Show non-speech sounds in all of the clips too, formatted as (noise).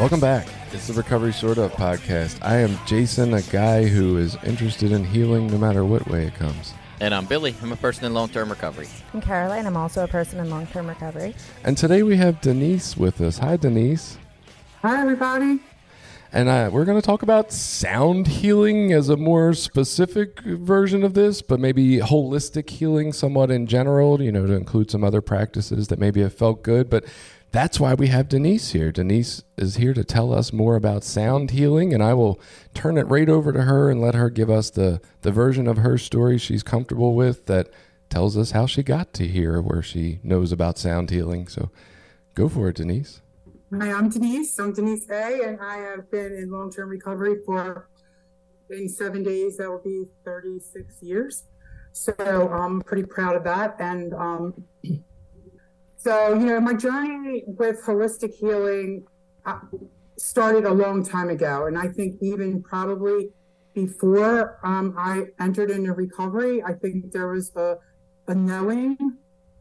Welcome back. It's the Recovery Sort of podcast. I am Jason, a guy who is interested in healing no matter what way it comes. And I'm Billy. I'm a person in long term recovery. I'm Caroline. I'm also a person in long term recovery. And today we have Denise with us. Hi, Denise. Hi, everybody. And uh, we're going to talk about sound healing as a more specific version of this, but maybe holistic healing somewhat in general, you know, to include some other practices that maybe have felt good. But that's why we have Denise here. Denise is here to tell us more about sound healing, and I will turn it right over to her and let her give us the, the version of her story she's comfortable with that tells us how she got to here where she knows about sound healing. So go for it, Denise. Hi, I'm Denise. I'm Denise A, and I have been in long term recovery for in seven days, that will be 36 years. So I'm pretty proud of that. And um, so, you know, my journey with holistic healing uh, started a long time ago. And I think even probably before um, I entered into recovery, I think there was a, a knowing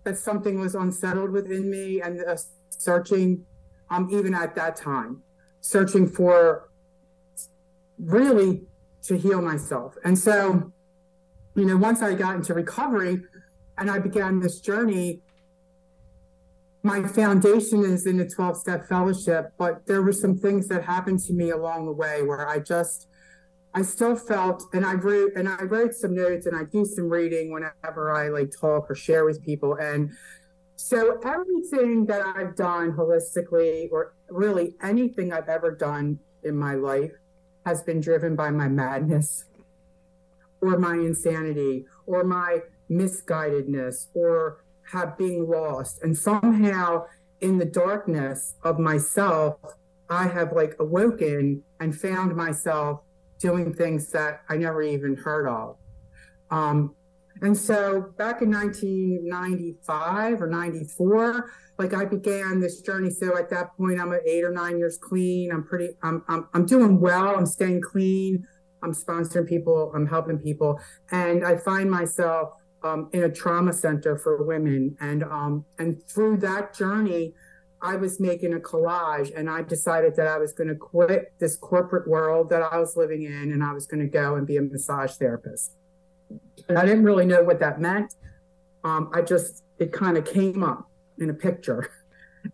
that something was unsettled within me and a searching, um, even at that time, searching for really to heal myself. And so, you know, once I got into recovery and I began this journey, my foundation is in the 12 step fellowship, but there were some things that happened to me along the way where I just, I still felt, and I wrote, and I wrote some notes and I do some reading whenever I like talk or share with people. And so everything that I've done holistically, or really anything I've ever done in my life, has been driven by my madness or my insanity or my misguidedness or have been lost. And somehow in the darkness of myself, I have like awoken and found myself doing things that I never even heard of. Um, and so back in 1995 or 94, like I began this journey. So at that point, I'm at eight or nine years clean. I'm pretty, I'm, I'm, I'm doing well. I'm staying clean. I'm sponsoring people. I'm helping people. And I find myself um, in a trauma center for women, and um, and through that journey, I was making a collage, and I decided that I was going to quit this corporate world that I was living in, and I was going to go and be a massage therapist. And I didn't really know what that meant. Um, I just it kind of came up in a picture.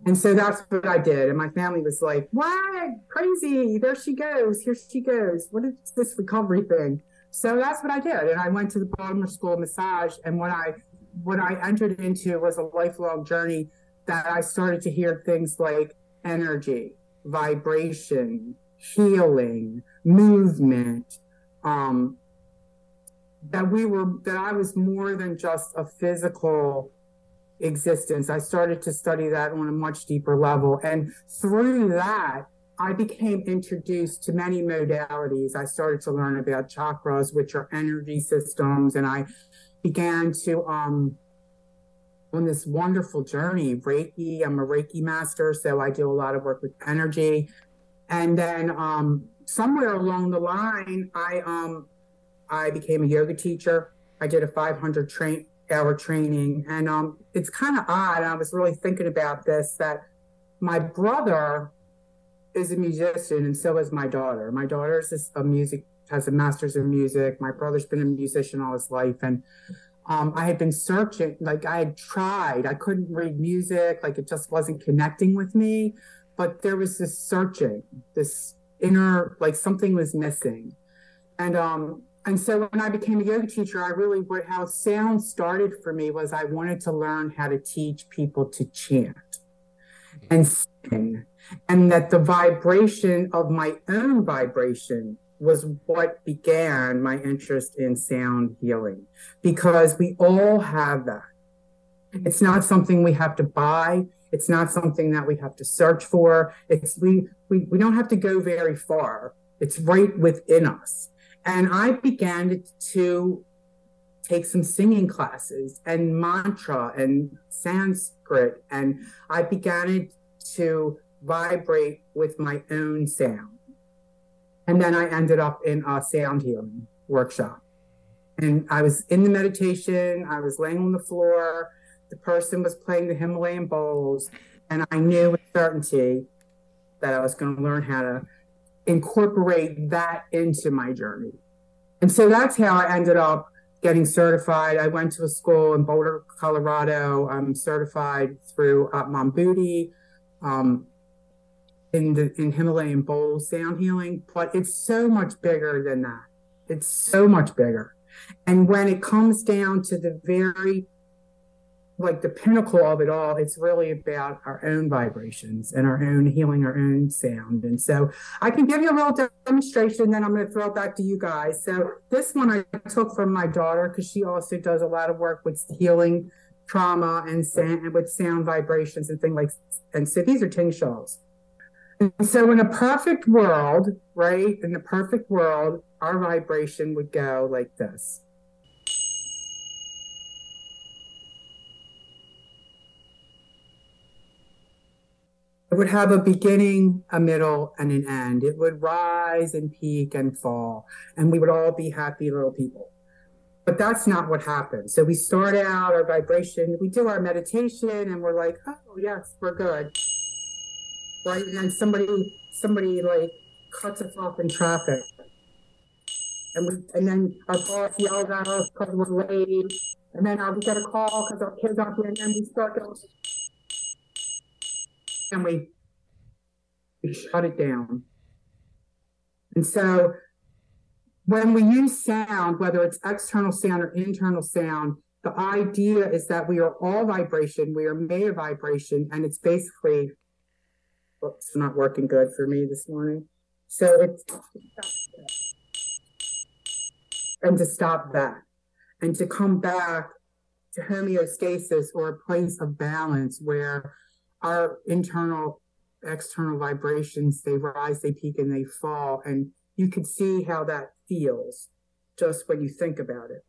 And so that's what I did. And my family was like, what? Crazy. There she goes. Here she goes. What is this recovery thing? So that's what I did. And I went to the Baltimore School of Massage. And what I what I entered into was a lifelong journey that I started to hear things like energy, vibration, healing, movement, um, that we were that I was more than just a physical existence. I started to study that on a much deeper level. And through that, I became introduced to many modalities. I started to learn about chakras, which are energy systems, and I began to um on this wonderful journey. Reiki, I'm a Reiki master, so I do a lot of work with energy. And then um somewhere along the line, I um I became a yoga teacher. I did a 500 train hour training, and um it's kind of odd. I was really thinking about this that my brother is a musician, and so is my daughter. My daughter is a music has a master's in music. My brother's been a musician all his life, and um, I had been searching. Like I had tried, I couldn't read music. Like it just wasn't connecting with me. But there was this searching, this inner, like something was missing, and um, and so when I became a yoga teacher, I really what how sound started for me was I wanted to learn how to teach people to chant and sing and that the vibration of my own vibration was what began my interest in sound healing because we all have that. It's not something we have to buy. It's not something that we have to search for. It's we we, we don't have to go very far. It's right within us. And I began to take some singing classes and mantra and Sanskrit. And I began to vibrate with my own sound. And then I ended up in a sound healing workshop. And I was in the meditation, I was laying on the floor, the person was playing the Himalayan bowls, and I knew with certainty that I was going to learn how to incorporate that into my journey. And so that's how I ended up getting certified. I went to a school in Boulder, Colorado. I'm certified through uh, Mambudi um, in the in Himalayan bowl sound healing, but it's so much bigger than that. It's so much bigger. And when it comes down to the very like the pinnacle of it all, it's really about our own vibrations and our own healing our own sound. And so I can give you a little demonstration, and then I'm going to throw it back to you guys. So this one I took from my daughter because she also does a lot of work with healing trauma and with sound vibrations and things like. And so these are tingshas. And so in a perfect world, right? In the perfect world, our vibration would go like this. It would have a beginning, a middle, and an end. It would rise and peak and fall, and we would all be happy little people. But that's not what happens. So we start out our vibration, we do our meditation, and we're like, oh, yes, we're good. Right? And then somebody, somebody like cuts us off in traffic. And, we, and then our boss yells at us because we're late. And then uh, we get a call because our kids aren't here, and then we start going, and we, we shut it down. And so when we use sound, whether it's external sound or internal sound, the idea is that we are all vibration, we are made of vibration, and it's basically it's not working good for me this morning. So it's and to stop that. And to come back to homeostasis or a place of balance where our internal external vibrations they rise they peak and they fall. And you can see how that feels just when you think about it.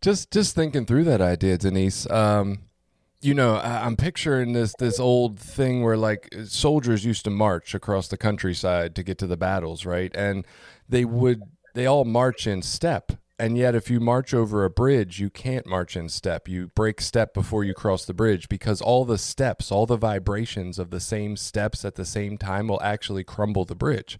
Just just thinking through that idea denise um you know i'm picturing this this old thing where like soldiers used to march across the countryside to get to the battles right and they would they all march in step and yet, if you march over a bridge, you can't march in step. You break step before you cross the bridge because all the steps, all the vibrations of the same steps at the same time will actually crumble the bridge.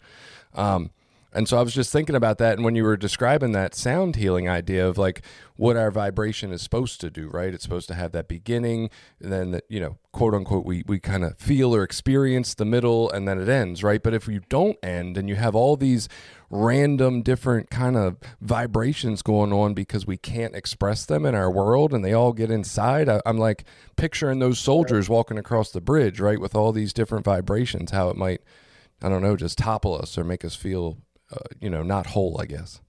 Um, and so I was just thinking about that. And when you were describing that sound healing idea of like what our vibration is supposed to do, right? It's supposed to have that beginning, and then, that, you know, quote unquote, we, we kind of feel or experience the middle, and then it ends, right? But if you don't end and you have all these random different kind of vibrations going on because we can't express them in our world and they all get inside, I, I'm like picturing those soldiers walking across the bridge, right? With all these different vibrations, how it might. I don't know, just topple us or make us feel uh, you know, not whole, I guess.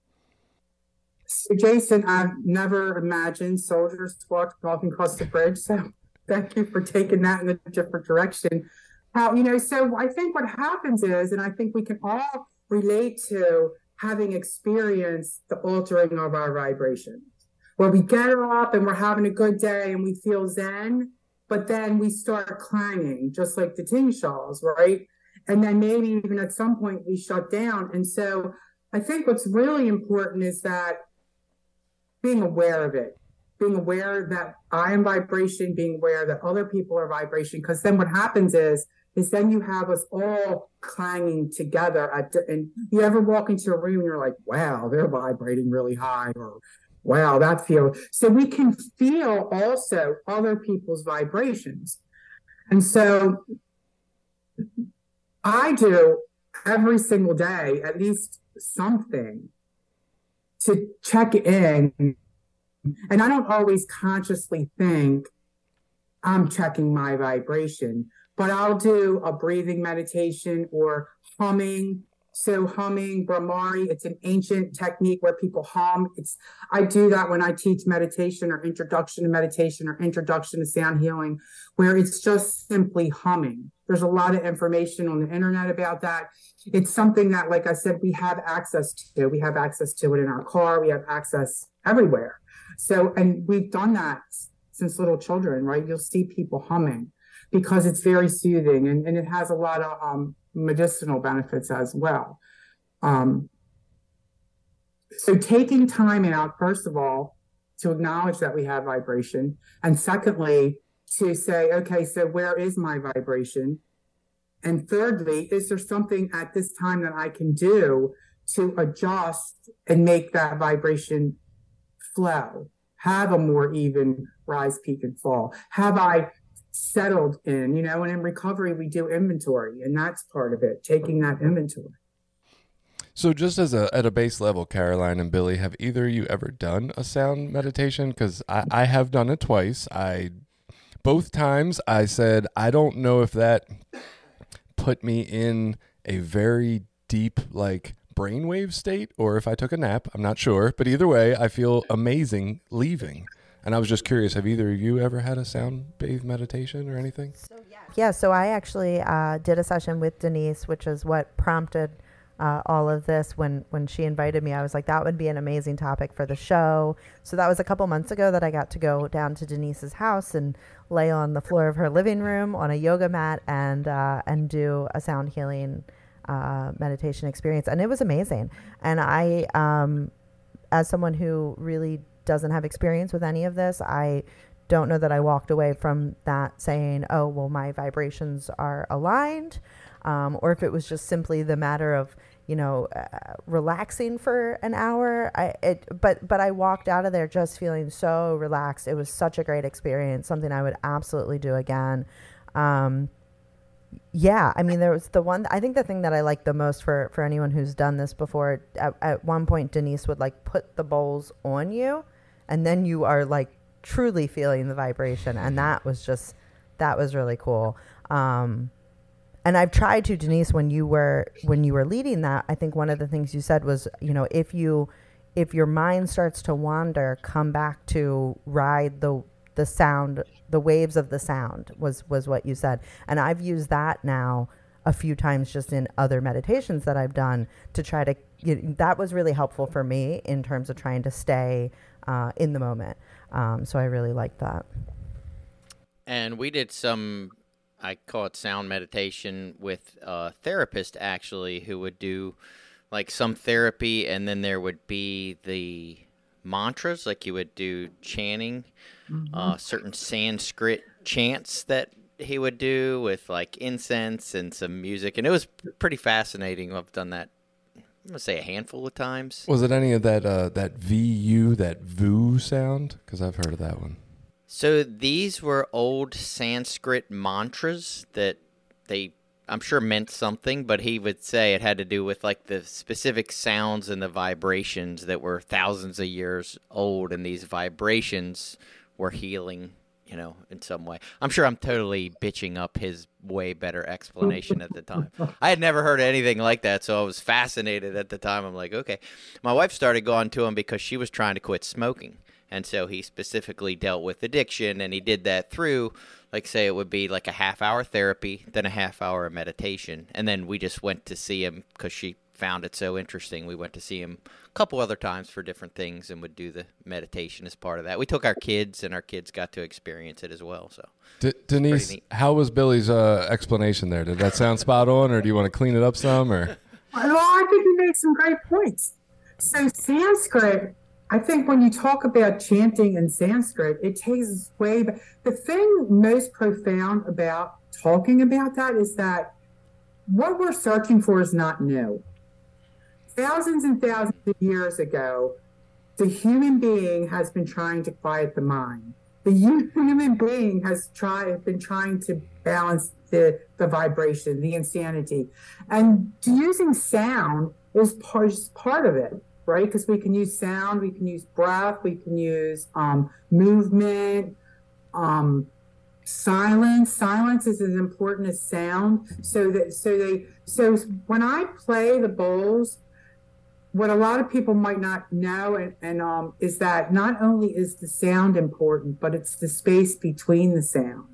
So Jason, I've never imagined soldiers walk, walking across the bridge. So (laughs) thank you for taking that in a different direction. How, you know, so I think what happens is, and I think we can all relate to having experienced the altering of our vibrations, where we get up and we're having a good day and we feel zen, but then we start clanging, just like the tingshas, right? And then maybe even at some point we shut down. And so I think what's really important is that being aware of it, being aware that I am vibration, being aware that other people are vibration, because then what happens is is then you have us all clanging together at, and you ever walk into a room and you're like wow they're vibrating really high or wow that feels. so we can feel also other people's vibrations and so I do every single day at least something to check in. And I don't always consciously think I'm checking my vibration, but I'll do a breathing meditation or humming So humming, Bhramari, it's an ancient technique where people hum. It's I do that when I teach meditation or introduction to meditation or introduction to sound healing, where it's just simply humming. There's a lot of information on the internet about that. It's something that, like I said, we have access to. We have access to it in our car. We have access everywhere. So, and we've done that since little children, right? You'll see people humming because it's very soothing and, and it has a lot of um, medicinal benefits as well. Um, so taking time out, first of all, to acknowledge that we have vibration, and secondly, to say, okay, so where is my vibration? And thirdly, is there something at this time that I can do to adjust and make that vibration flow? Have a more even rise, peak, and fall? Have I settled in, you know, and in recovery, we do inventory, and that's part of it, taking that inventory. So, just as a at a base level, Caroline and Billy, have either you ever done a sound meditation? Because I, I have done it twice. I both times I said I don't know if that put me in a very deep like brainwave state or if I took a nap. I'm not sure, but either way, I feel amazing leaving. And I was just curious, have either of you ever had a sound bathe meditation or anything? So, yeah. yeah, so I actually uh, did a session with Denise, which is what prompted uh, all of this when when she invited me. I was like, that would be an amazing topic for the show. So that was a couple months ago that I got to go down to Denise's house and lay on the floor of her living room on a yoga mat and uh, and do a sound healing uh, meditation experience, and it was amazing. And I, um, as someone who really doesn't have experience with any of this, I don't know that I walked away from that saying, oh, well, my vibrations are aligned. Um, or if it was just simply the matter of, you know, uh, relaxing for an hour. I, it, but, but I walked out of there just feeling so relaxed. It was such a great experience, something I would absolutely do again. Um, yeah, I mean, there was the one. I think the thing that I like the most for for anyone who's done this before. At, at one point, Denise would like put the bowls on you, and then you are like truly feeling the vibration and that was just that was really cool. Um, and I've tried to Denise when you were when you were leading that I think one of the things you said was you know if you if your mind starts to wander come back to ride the the sound the waves of the sound was was what you said. And I've used that now a few times just in other meditations that I've done to try to you know, that was really helpful for me in terms of trying to stay uh, in the moment. Um, so I really like that. And we did some, I call it sound meditation with a therapist actually, who would do like some therapy, and then there would be the mantras, like you would do chanting, mm-hmm. uh, certain Sanskrit chants that he would do with like incense and some music, and it was pretty fascinating. I've done that I'm gonna say a handful of times. Was it any of that uh, that VU that VU sound? Because I've heard of that one. So these were old Sanskrit mantras that they, I'm sure, meant something, but he would say it had to do with like the specific sounds and the vibrations that were thousands of years old, and these vibrations were healing you know, in some way. I'm sure I'm totally bitching up his way better explanation at the time. (laughs) I had never heard anything like that, so I was fascinated at the time. I'm like, okay. My wife started going to him because she was trying to quit smoking. And so he specifically dealt with addiction, and he did that through, like, say, it would be like a half hour therapy, then a half hour of meditation. And then we just went to see him because she found it so interesting. We went to see him a couple other times for different things and would do the meditation as part of that. We took our kids, and our kids got to experience it as well. So, D- Denise, how was Billy's uh, explanation there? Did that sound spot on, or do you want to clean it up some? Or well, I think he made some great points. So Sanskrit. I think when you talk about chanting in Sanskrit, it takes us way back. The thing most profound about talking about that is that what we're searching for is not new thousands and thousands of years ago, the human being has been trying to quiet the mind. The (laughs) human being has tried been trying to balance the, the vibration, the insanity. And using sound is part, part of it, right? Because we can use sound, we can use breath, we can use um, movement, um, silence silence is as important as sound so that so they so when i play the bowls what a lot of people might not know and, and um, is that not only is the sound important but it's the space between the sound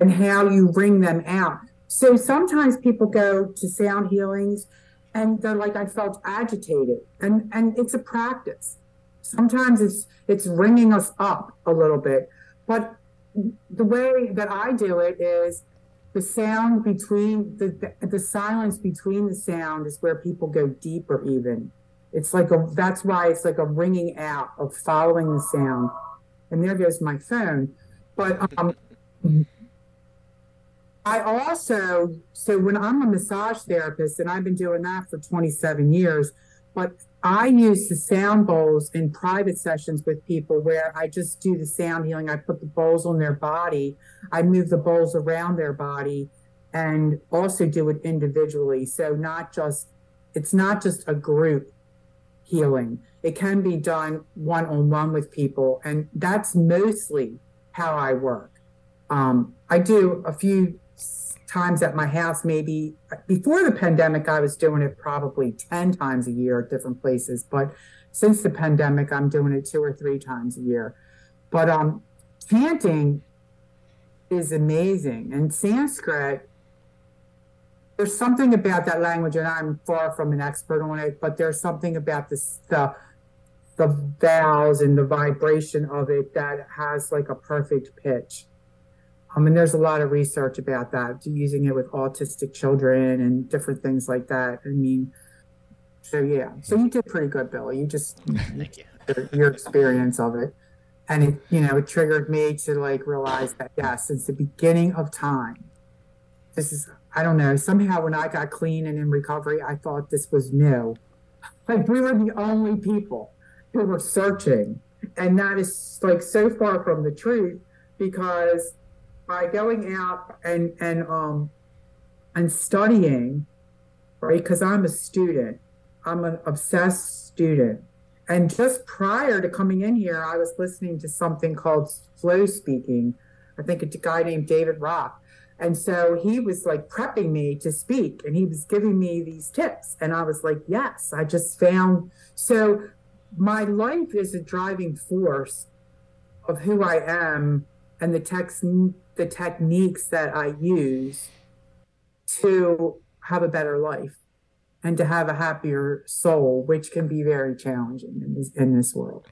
and how you bring them out. So sometimes people go to sound healings and they're like i felt agitated. And and it's a practice. Sometimes it's it's ringing us up a little bit. But the way that I do it is the sound between the, the, the silence between the sound is where people go deeper even it's like a that's why it's like a ringing out of following the sound and there goes my phone but um I also so when I'm a massage therapist and I've been doing that for 27 years but I use the sound bowls in private sessions with people where I just do the sound healing. I put the bowls on their body, I move the bowls around their body, and also do it individually. So, not just, it's not just a group healing, it can be done one on one with people. And that's mostly how I work. Um, I do a few times at my house maybe before the pandemic i was doing it probably 10 times a year at different places but since the pandemic i'm doing it two or three times a year but um chanting is amazing and sanskrit there's something about that language and i'm far from an expert on it but there's something about this the the vowels and the vibration of it that has like a perfect pitch I mean, there's a lot of research about that, using it with autistic children and different things like that. I mean, so yeah, so you did pretty good, Billy. You just (laughs) Thank you. your, your experience of it, and it, you know, it triggered me to like realize that yes, since the beginning of time, this is I don't know. Somehow, when I got clean and in recovery, I thought this was new. (laughs) Like we were the only people who were searching, and that is like so far from the truth because by going out and and um and studying, right? Because I'm a student, I'm an obsessed student. And just prior to coming in here, I was listening to something called flow speaking. I think a guy named David Rock. And so he was like prepping me to speak and he was giving me these tips. And I was like, yes, I just found. So my life is a driving force of who I am and the text the techniques that I use to have a better life and to have a happier soul, which can be very challenging in this, in this world.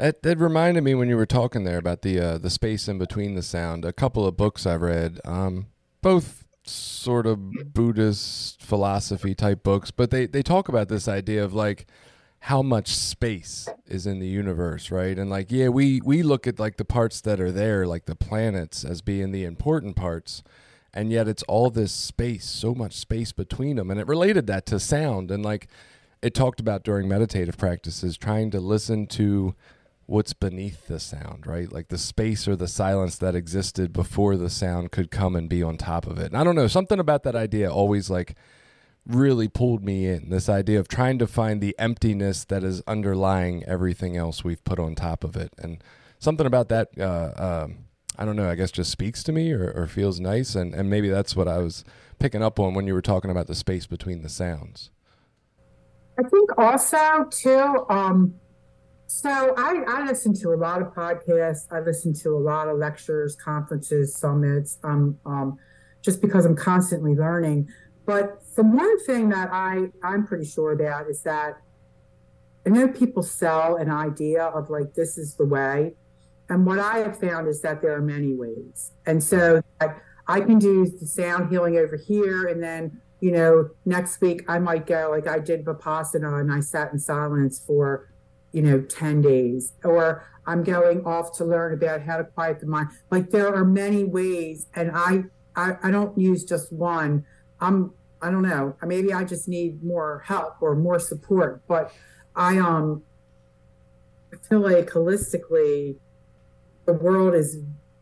That, that reminded me when you were talking there about the uh, the space in between the sound. A couple of books I've read, um, both sort of Buddhist philosophy type books, but they they talk about this idea of like how much space is in the universe, right? And like, yeah, we we look at like the parts that are there, like the planets, as being the important parts, and yet it's all this space, so much space between them. And it related that to sound, and like it talked about during meditative practices, trying to listen to what's beneath the sound, right? Like the space or the silence that existed before the sound could come and be on top of it. And I don't know, something about that idea always like really pulled me in. This idea of trying to find the emptiness that is underlying everything else we've put on top of it, and something about that. Uh, uh, I don't know. I guess just speaks to me or, or feels nice, and and maybe that's what I was picking up on when you were talking about the space between the sounds. I think also too. Um, so I, I listen to a lot of podcasts. I listen to a lot of lectures, conferences, summits. Um, um, just because I'm constantly learning. But the one thing that I, I'm pretty sure about is that I know people sell an idea of like, this is the way. And what I have found is that there are many ways. And so like, I can do the sound healing over here. And then, you know, next week I might go, like I did Vipassana and I sat in silence for, you know, 10 days. Or I'm going off to learn about how to quiet the mind. Like there are many ways. And I, I, I don't use just one. I'm I don't know. Maybe I just need more help or more support. But I um I feel like holistically the world is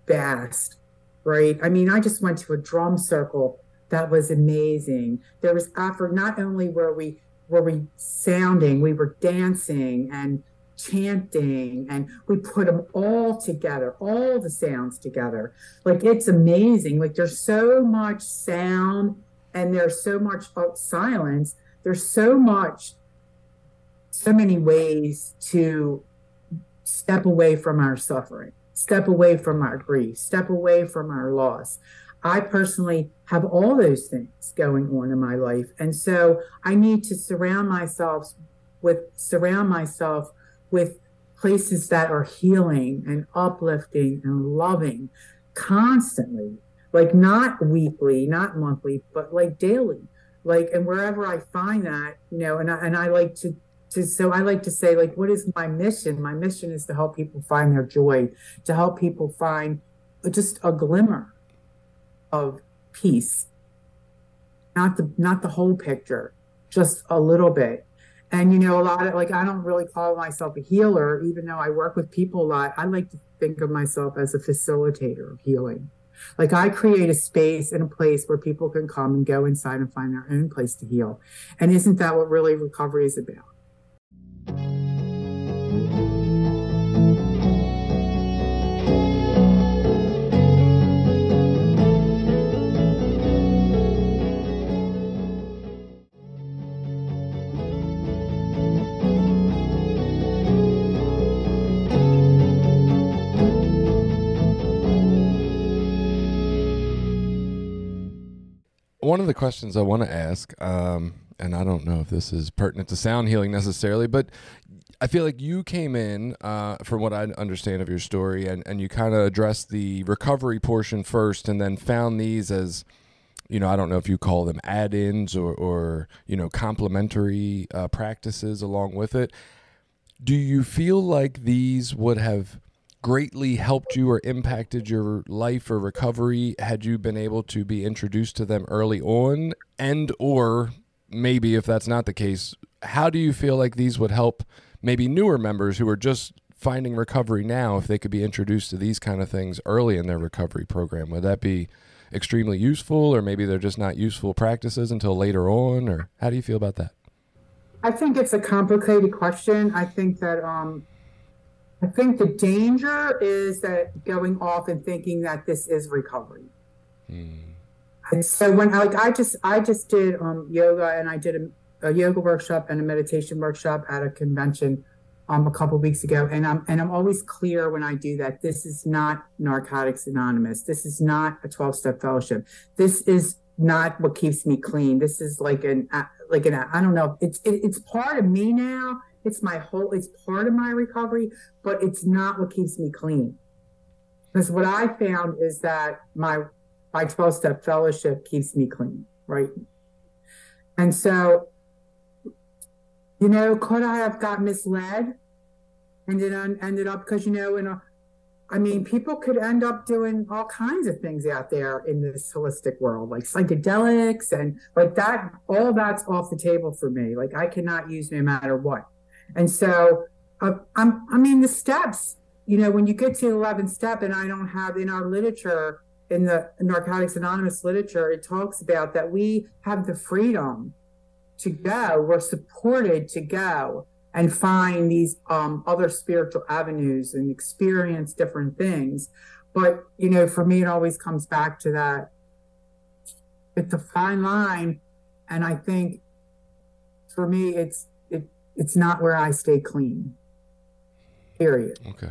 vast, right? I mean, I just went to a drum circle that was amazing. There was effort. Not only were we were we sounding, we were dancing and chanting and we put them all together, all the sounds together. Like it's amazing. Like there's so much sound and there's so much silence. There's so much, so many ways to step away from our suffering, step away from our grief, step away from our loss. I personally have all those things going on in my life. And so I need to surround myself with surround myself with places that are healing and uplifting and loving constantly like not weekly not monthly but like daily like and wherever i find that you know and I, and I like to to so i like to say like what is my mission my mission is to help people find their joy to help people find just a glimmer of peace. Not the not the whole picture just a little bit. And you know a lot of like i don't really call myself a healer even though i work with people a lot. I like to think of myself as a facilitator of healing. Like i create a space and a place where people can come and go inside and find their own place to heal. And isn't that what really recovery is about one of the questions I want to ask, um, and I don't know if this is pertinent to sound healing necessarily, but I feel like you came in, uh, from what I understand of your story, and, and you kind of addressed the recovery portion first, and then found these as, you know, I don't know if you call them add-ins or, or you know, complementary uh, practices along with it. Do you feel like these would have greatly helped you or impacted your life or recovery had you been able to be introduced to them early on and or maybe if that's not the case how do you feel like these would help maybe newer members who are just finding recovery now if they could be introduced to these kind of things early in their recovery program? Would that be extremely useful or maybe they're just not useful practices until later on or how do you feel about that? I think it's a complicated question. I think that um I think the danger is that going off and thinking that this is recovery. Mm. And so when like I just I just did um, yoga and I did a, a, yoga workshop and a meditation workshop at a convention um, a couple weeks ago, and I'm and I'm always clear when I do that. This is not Narcotics Anonymous. This is not a 12 step fellowship. This is not what keeps me clean. This is like an like an I don't know. It's it, it's part of me now it's my whole, it's part of my recovery, but it's not what keeps me clean. Because what I found is that my my 12 step fellowship keeps me clean, right? And so, you know, could I have got misled? And then ended up because you know, in a I mean, people could end up doing all kinds of things out there in this holistic world, like psychedelics and like that. All that's off the table for me. Like I cannot use no matter what. And so, uh, I'm, I mean, the steps, you know, when you get to the 11th step, and I don't have in our literature, in the Narcotics Anonymous literature, it talks about that we have the freedom to go, we're supported to go and find these um, other spiritual avenues and experience different things. But, you know, for me, it always comes back to that it's a fine line. And I think for me, it's it's not where I stay clean. Period. Okay.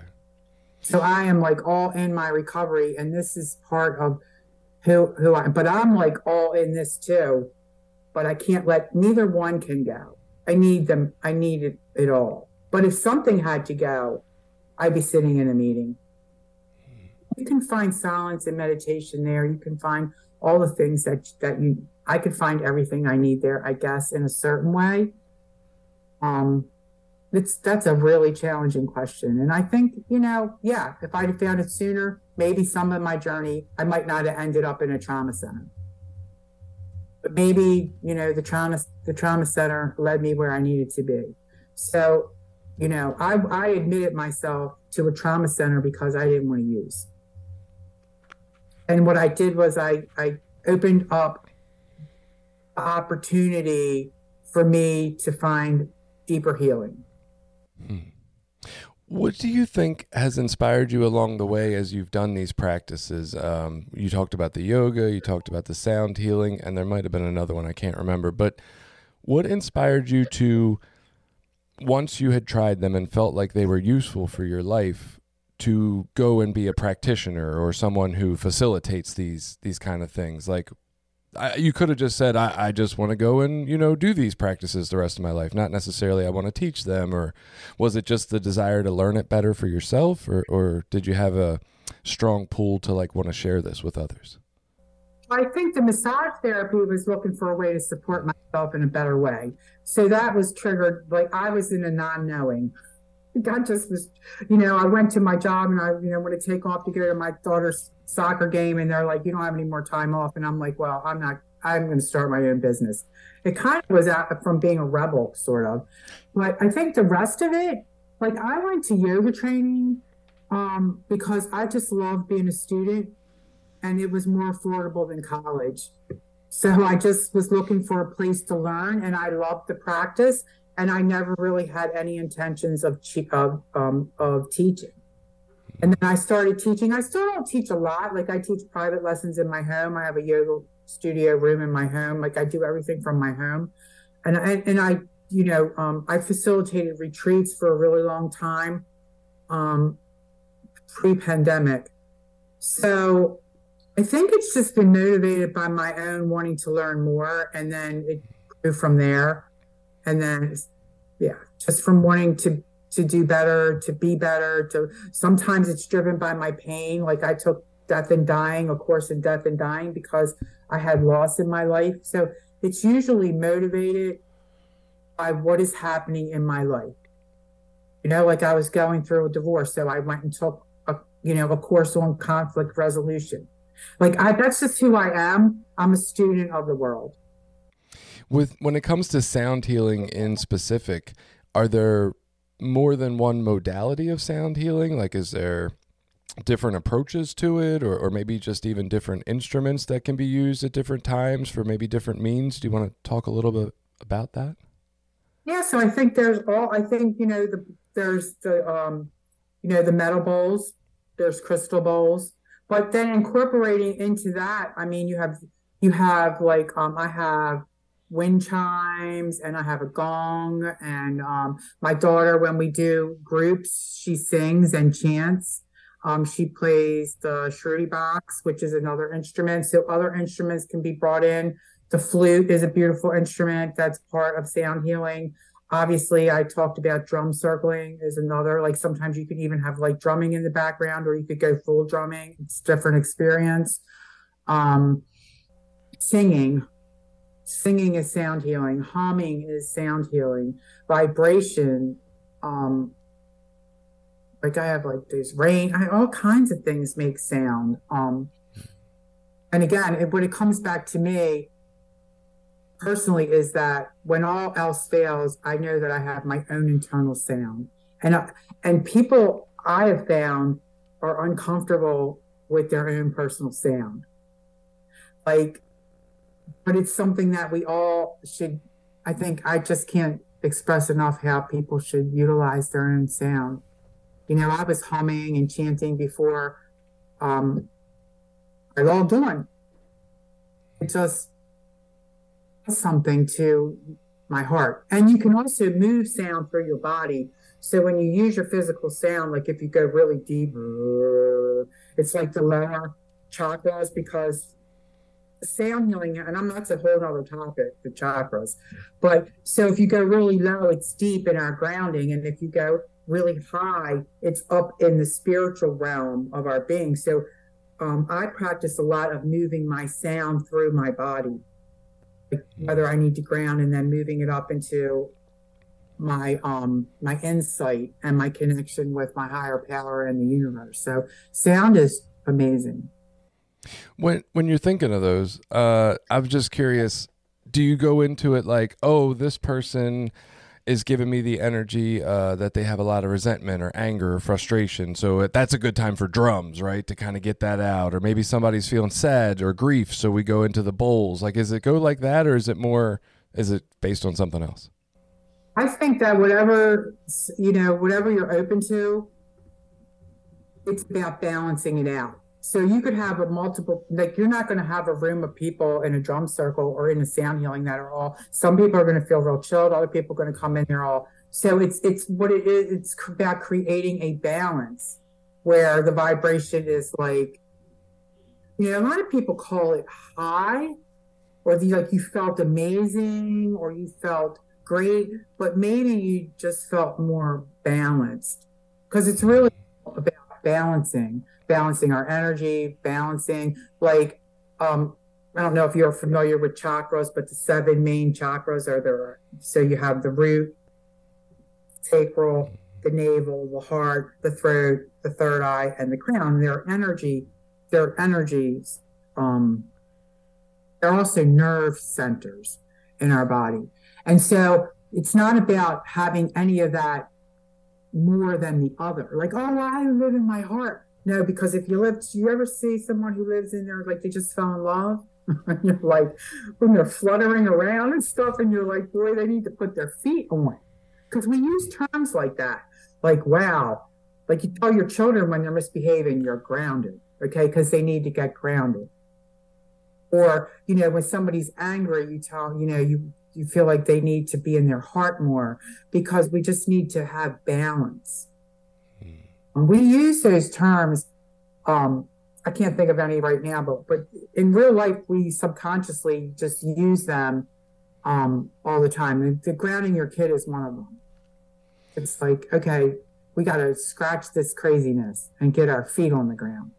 So I am like all in my recovery, and this is part of who who I. But I'm like all in this too, but I can't let neither one can go. I need them. I need it, it all. But if something had to go, I'd be sitting in a meeting. You can find silence and meditation there. You can find all the things that that you. I could find everything I need there, I guess, in a certain way um, it's that's a really challenging question, and I think you know, yeah, if I'd have found it sooner, maybe some of my journey, I might not have ended up in a trauma center. But maybe you know, the trauma the trauma center led me where I needed to be. So, you know, I I admitted myself to a trauma center because I didn't want to use. And what I did was I I opened up opportunity for me to find deeper healing. Hmm. What do you think has inspired you along the way as you've done these practices? Um, you talked about the yoga, you talked about the sound healing, and there might have been another one I can't remember. But what inspired you to, once you had tried them and felt like they were useful for your life, to go and be a practitioner or someone who facilitates these these kind of things? Like, I, you could have just said, I, I just want to go and, you know, do these practices the rest of my life. Not necessarily I want to teach them. Or was it just the desire to learn it better for yourself? Or, or did you have a strong pull to like want to share this with others? I think the massage therapy was looking for a way to support myself in a better way. So that was triggered, like I was in a non knowing. God just was, you know, I went to my job and I, you know, want to take off to go to my daughter's soccer game and they're like, you don't have any more time off. And I'm like, well, I'm not, I'm going to start my own business. It kind of was out from being a rebel, sort of. But I think the rest of it, like I went to yoga training um, because I just love being a student and it was more affordable than college. So I just was looking for a place to learn and I loved the practice and I never really had any intentions of of um, of teaching. And then I started teaching. I still don't teach a lot. Like I teach private lessons in my home. I have a yoga studio room in my home. Like I do everything from my home, and I, and I you know um, I facilitated retreats for a really long time, um, pre-pandemic. So I think it's just been motivated by my own wanting to learn more, and then it grew from there and then yeah just from wanting to to do better to be better to sometimes it's driven by my pain. Like i took death and dying a course in death and dying because i had loss in my life. So it's usually motivated by what is happening in my life. You know like i was going through a divorce so i went and took a you know a course on conflict resolution. Like I, that's just who i am. I'm a student of the world. With when it comes to sound healing in specific, are there more than one modality of sound healing? Like, is there different approaches to it, or, or maybe just even different instruments that can be used at different times for maybe different means? Do you want to talk a little bit about that? Yeah, so I think there's all. I think you know the there's the um, you know the metal bowls, there's crystal bowls, but then incorporating into that, I mean, you have you have like um, I have wind chimes and I have a gong. And um, my daughter, when we do groups, she sings and chants. Um, she plays the shruti box, which is another instrument. So other instruments can be brought in. The flute is a beautiful instrument that's part of sound healing. Obviously, I talked about drum circling is another. Like sometimes you can even have like drumming in the background, or you could go full drumming. It's different experience. Um, singing singing is sound healing humming is sound healing vibration um like i have like there's rain I, all kinds of things make sound um and again it, when it comes back to me personally is that when all else fails i know that i have my own internal sound and uh, and people i have found are uncomfortable with their own personal sound. Like but it's something that we all should i think i just can't express enough how people should utilize their own sound. You know i was humming and chanting before um i logged on. It just something to my heart. And you can also move sound through your body. So when you use your physical sound like if you go really deep it's like the lower chakras because sound healing, and I'm that's a whole other topic, the chakras. But so if you go really low, it's deep in our grounding, and if you go really high, it's up in the spiritual realm of our being. So um, I practice a lot of moving my sound through my body, like whether I need to ground and then moving it up into my um my insight and my connection with my higher power and the universe. So sound is amazing. When when you're thinking of those, uh, I'm just curious. Do you go into it like, oh, this person is giving me the energy uh, that they have a lot of resentment or anger or frustration. So that's a good time for drums, right? To kind of get that out. Or maybe somebody's feeling sad or grief. So we go into the bowls. Like, is it go like that or is it more, is it based on something else? I think that whatever you know, whatever you're open to, it's about balancing it out. So you could have a multiple, like you're not going to have a room of people in a drum circle or in a sound healing that are all. Some people are going to feel real chilled. Other people are going to come in there all. So it's it's what it is. It's about creating a balance where the vibration is like, you know, a lot of people call it high, or the like you felt amazing, or you felt great, but maybe you just felt more balanced because it's really about balancing balancing our energy, balancing like um I don't know if you're familiar with chakras, but the seven main chakras are there. So you have the root, sacral, the navel, the heart, the throat, the third eye, and the crown. They're energy, they're energies. Um, they're also nerve centers in our body. And so it's not about having any of that more than the other. Like, oh, I live in my heart. No, because if you live, do you ever see someone who lives in there like they just fell in love? (laughs) and you're like, when they're fluttering around and stuff, and you're like, boy, they need to put their feet on. Because we use terms like that, like, wow. Like you tell your children when they're misbehaving, you're grounded, okay? Because they need to get grounded. Or, you know, when somebody's angry, you tell, you know, you you feel like they need to be in their heart more because we just need to have balance we use those terms. Um, I can't think of any right now, but but in real life, we subconsciously just use them um, all the time. The, grounding your kid is one of them. It's like, okay, we got to scratch this craziness and get our feet on the ground.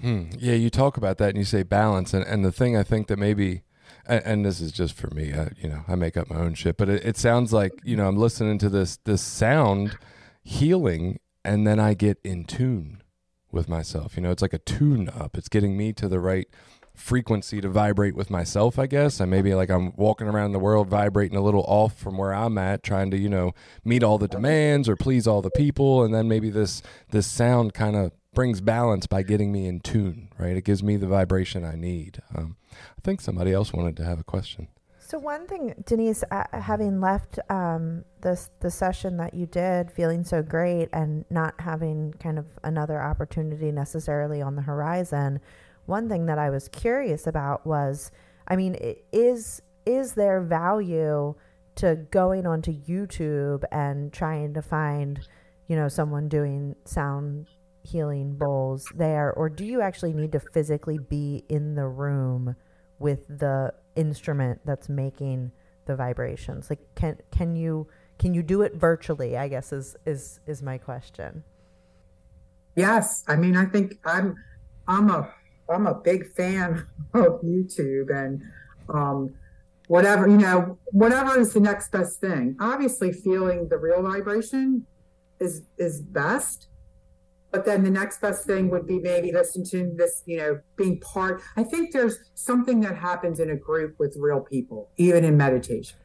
Hmm. Yeah, you talk about that and you say balance, and, and the thing I think that maybe, and, and this is just for me, I, you know, I make up my own shit, but it, it sounds like you know I'm listening to this this sound healing and then I get in tune with myself. You know, it's like a tune up. It's getting me to the right frequency to vibrate with myself, I guess. And maybe like I'm walking around the world vibrating a little off from where I'm at, trying to, you know, meet all the demands or please all the people. And then maybe this this sound kind of brings balance by getting me in tune, right? It gives me the vibration I need. Um, I think somebody else wanted to have a question. So one thing, Denise, uh, having left um, this the session that you did, feeling so great, and not having kind of another opportunity necessarily on the horizon, one thing that I was curious about was, I mean, is is there value to going onto YouTube and trying to find, you know, someone doing sound healing bowls there, or do you actually need to physically be in the room with the instrument that's making the vibrations? Like, can can you can you do it virtually? I guess is is is my question. Yes, I mean, I think I'm I'm a I'm a big fan (laughs) of YouTube and um, whatever you know, whatever is the next best thing. Obviously, feeling the real vibration is is best but then the next best thing would be maybe listening to this, you know, being part. I think there's something that happens in a group with real people, even in meditation.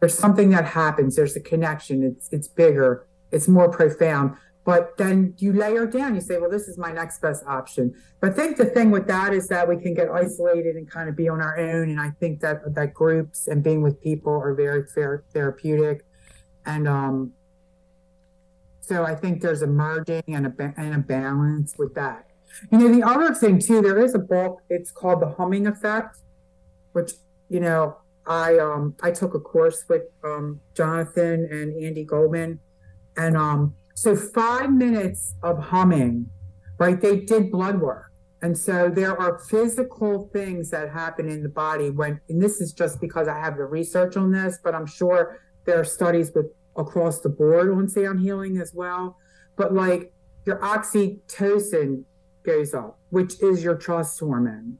There's something that happens. There's a connection. It's it's bigger. It's more profound. But then you layer down. You say, well, this is my next best option. But I think the thing with that is that we can get isolated and kind of be on our own. And I think that that groups and being with people are very fair, therapeutic. And um, so I think there's a merging and a, and a balance with that. You know, the other thing too, there is a book. It's called The Humming Effect, which you know I um I took a course with um Jonathan and Andy Goldman, and um so five minutes of humming, right? They did blood work. And so there are physical things that happen in the body when, and this is just because I have the research on this, but I'm sure there are studies with across the board on sound healing as well. But like your oxytocin goes up, which is your trust hormone.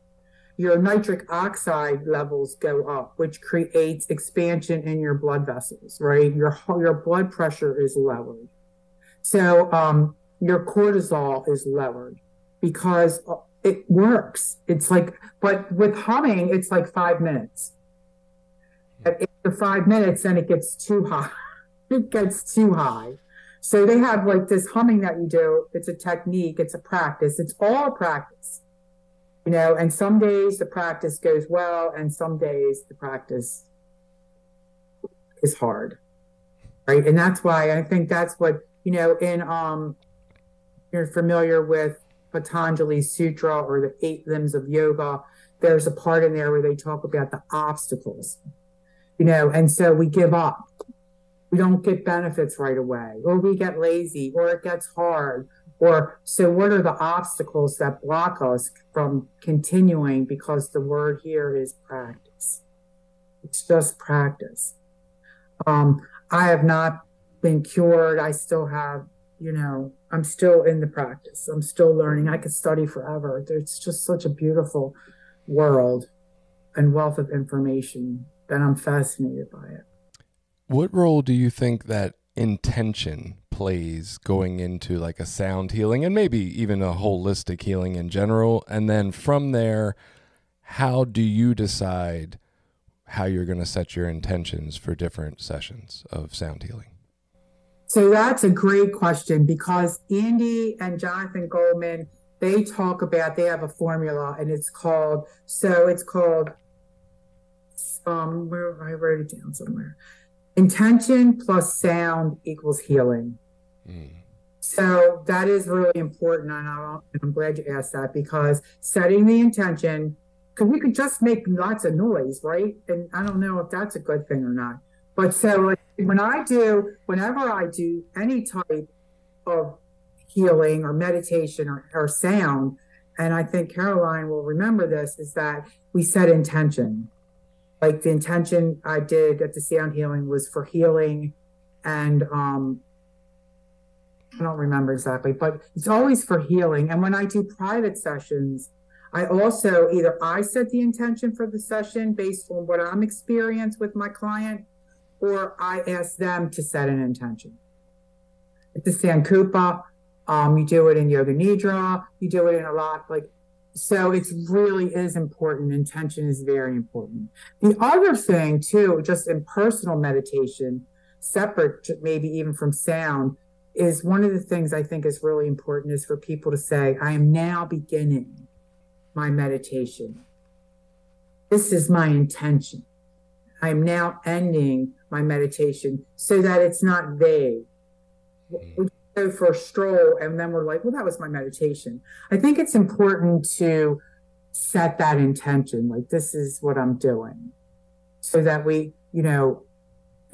Your nitric oxide levels go up, which creates expansion in your blood vessels, right? Your your blood pressure is lowered. So um, your cortisol is lowered because it works. It's like, but with humming, it's like five minutes. After five minutes, then it gets too hot it gets too high. So they have like this humming that you do. It's a technique. It's a practice. It's all practice, you know. And some days the practice goes well, and some days the practice is hard. Right. And that's why I think that's what, you know, in um you're familiar with Patanjali Sutra or the eight limbs of yoga, there's a part in there where they talk about the obstacles. You know, and so we give up. We don't get benefits right away, or we get lazy, or it gets hard, or so, what are the obstacles that block us from continuing? Because the word here is practice. It's just practice. Um, I have not been cured. I still have, you know, I'm still in the practice. I'm still learning. I could study forever. It's just such a beautiful world and wealth of information that I'm fascinated by it. What role do you think that intention plays going into like a sound healing and maybe even a holistic healing in general. And then from there, how do you decide how you're going to set your intentions for different sessions of sound healing? So that's a great question because Andy and Jonathan Goldman, they talk about, they have a formula and it's called, so it's called, um, where I wrote it down somewhere. Intention plus sound equals healing. Mm. So that is really important. And I'm glad you asked that because setting the intention, because we could just make lots of noise, right? And I don't know if that's a good thing or not. But so when I do, whenever I do any type of healing or meditation or, or sound, and I think Caroline will remember this, is that we set intention. Like the intention I did at the sound healing was for healing and um, I don't remember exactly, but it's always for healing. And when I do private sessions, I also either I set the intention for the session based on what I'm experienced with my client, or I ask them to set an intention. It's the Sankalpa. Um, you do it in Yoga Nidra. You do it in a lot like so. It really is important. Intention is very important. The other thing too, just in personal meditation, separate maybe even from sound, is one of the things I think is really important is for people to say, I am now beginning my meditation. This is my intention. I am now ending my meditation so that it's not vague. Mm. Go for a stroll and then we're like, well, that was my meditation. I think it's important to set that intention, like, this is what I'm doing, so that we, you know,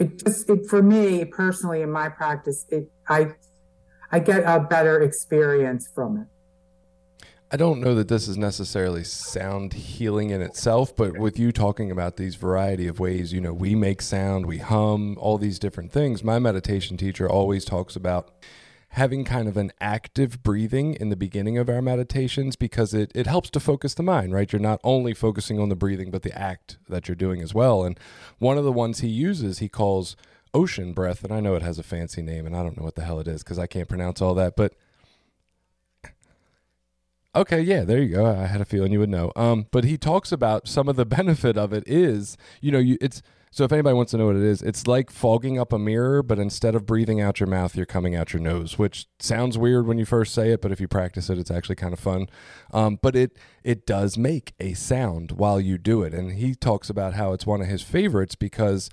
it just it, for me personally in my practice it i i get a better experience from it I don't know that this is necessarily sound healing in itself, but with you talking about these variety of ways, you know, we make sound, we hum, all these different things. My meditation teacher always talks about having kind of an active breathing in the beginning of our meditations because it, it helps to focus the mind, right? You're not only focusing on the breathing, but the act that you're doing as well. And one of the ones he uses, he calls ocean breath. And I know it has a fancy name and I don't know what the hell it is because I can't pronounce all that. But Okay, yeah, there you go. I had a feeling you would know. Um, but he talks about some of the (laughs) benefit of it is, you know, you it's so if anybody wants to know what it is, it's like fogging up a mirror, but instead of breathing out your mouth, you're coming out your nose, which sounds weird when you first say it, but if you practice it, it's actually kind of fun. Um, but it it does make a sound while you do it, and he talks about how it's one of his favorites because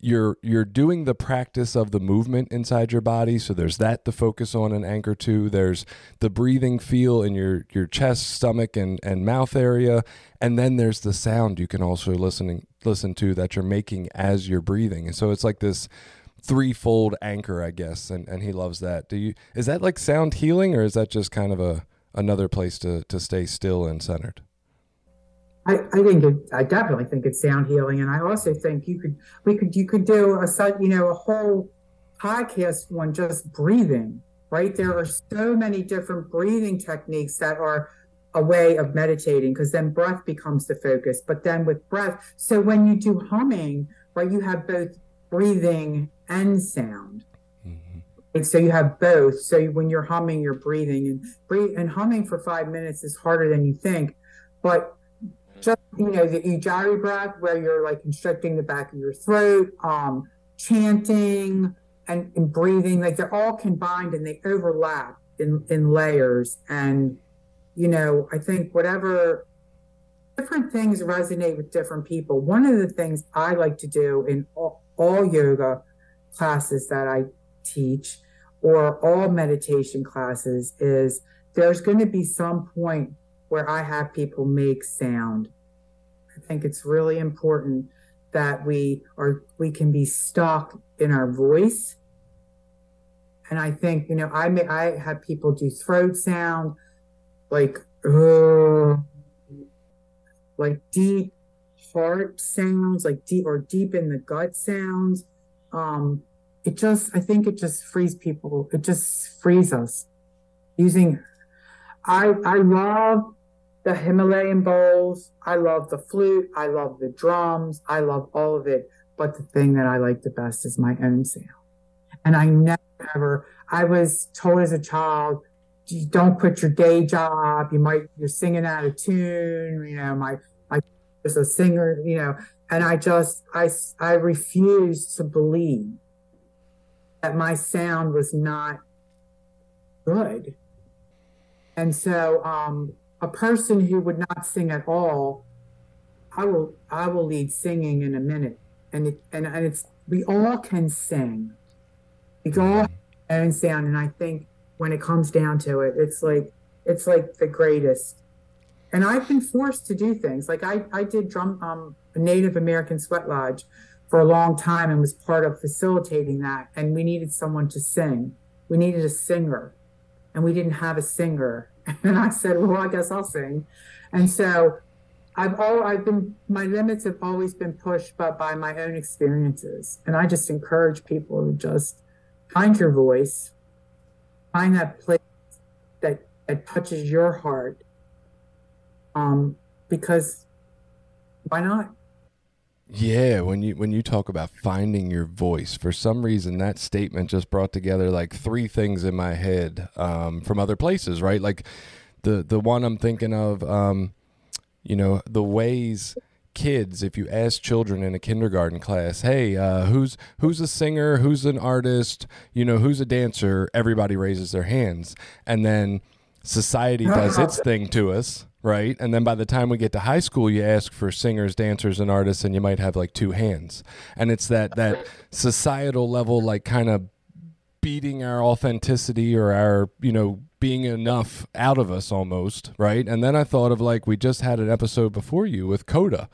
you're you're doing the practice of the movement inside your body. So there's that to focus on and anchor to there's the breathing feel in your your chest stomach and and mouth area. And then there's the sound you can also listen listen to that you're making as you're breathing. And so it's like this threefold anchor i guess. And and he loves that. Do you is that like sound healing or is that just kind of a another place to to stay still and centered I, I think it, I definitely think it's sound healing, and I also think you could we could you could do a you know a whole podcast on just breathing. Right, there are so many different breathing techniques that are a way of meditating because then breath becomes the focus. But then with breath, so when you do humming, right, you have both breathing and sound. Mm-hmm. And so you have both. So when you're humming, you're breathing and breathe and humming for five minutes is harder than you think. But just you know the ujjayi breath where you're like constricting the back of your throat um chanting and, and breathing like they're all combined and they overlap in in layers. And you know i think whatever different things resonate with different people. One of the things i like to do in all, all yoga classes that I teach or all meditation classes is there's going to be some point where I have people make sound. I think it's really important that we are we can be stuck in our voice. And I think, you know, I may I have people do throat sound like like deep heart sounds, like deep or deep in the gut sounds. Um, it just, I think it just frees people. It just frees us using. I I love the Himalayan bowls. I love the flute. I love the drums. I love all of it. But the thing that I like the best is my own sound. And I never ever. I was told as a child, don't quit your day job. You might you're singing out of tune. You know, my my is a singer. You know, and I just I I refused to believe that my sound was not good. And so um, a person who would not sing at all, I will I will lead singing in a minute. And it, and, and it's we all can sing. We all have sound. And I think when it comes down to it, it's like it's like the greatest. And I've been forced to do things. Like I, I did drum um, a Native American sweat lodge for a long time and was part of facilitating that. And we needed someone to sing. We needed a singer, and we didn't have a singer. (laughs) And I said, "Well, I guess I'll sing." And so, I've all I've been my limits have always been pushed, but by my own experiences. And I just encourage people to just find your voice, find that place that that touches your heart. Um, because why not? Yeah, when you when you talk about finding your voice, for some reason that statement just brought together like three things in my head um, from other places, right? Like the the one I'm thinking of, um, you know, the ways kids, if you ask children in a kindergarten class, hey, uh, who's who's a singer, who's an artist, you know, who's a dancer, everybody raises their hands, and then society does its thing to us right? And then by the time we get to high school, you ask for singers, dancers, and artists, and you might have like two hands. And it's that that societal level, like kind of beating our authenticity or our you know being enough out of us almost, right? And then I thought of like we just had an episode before you with Coda,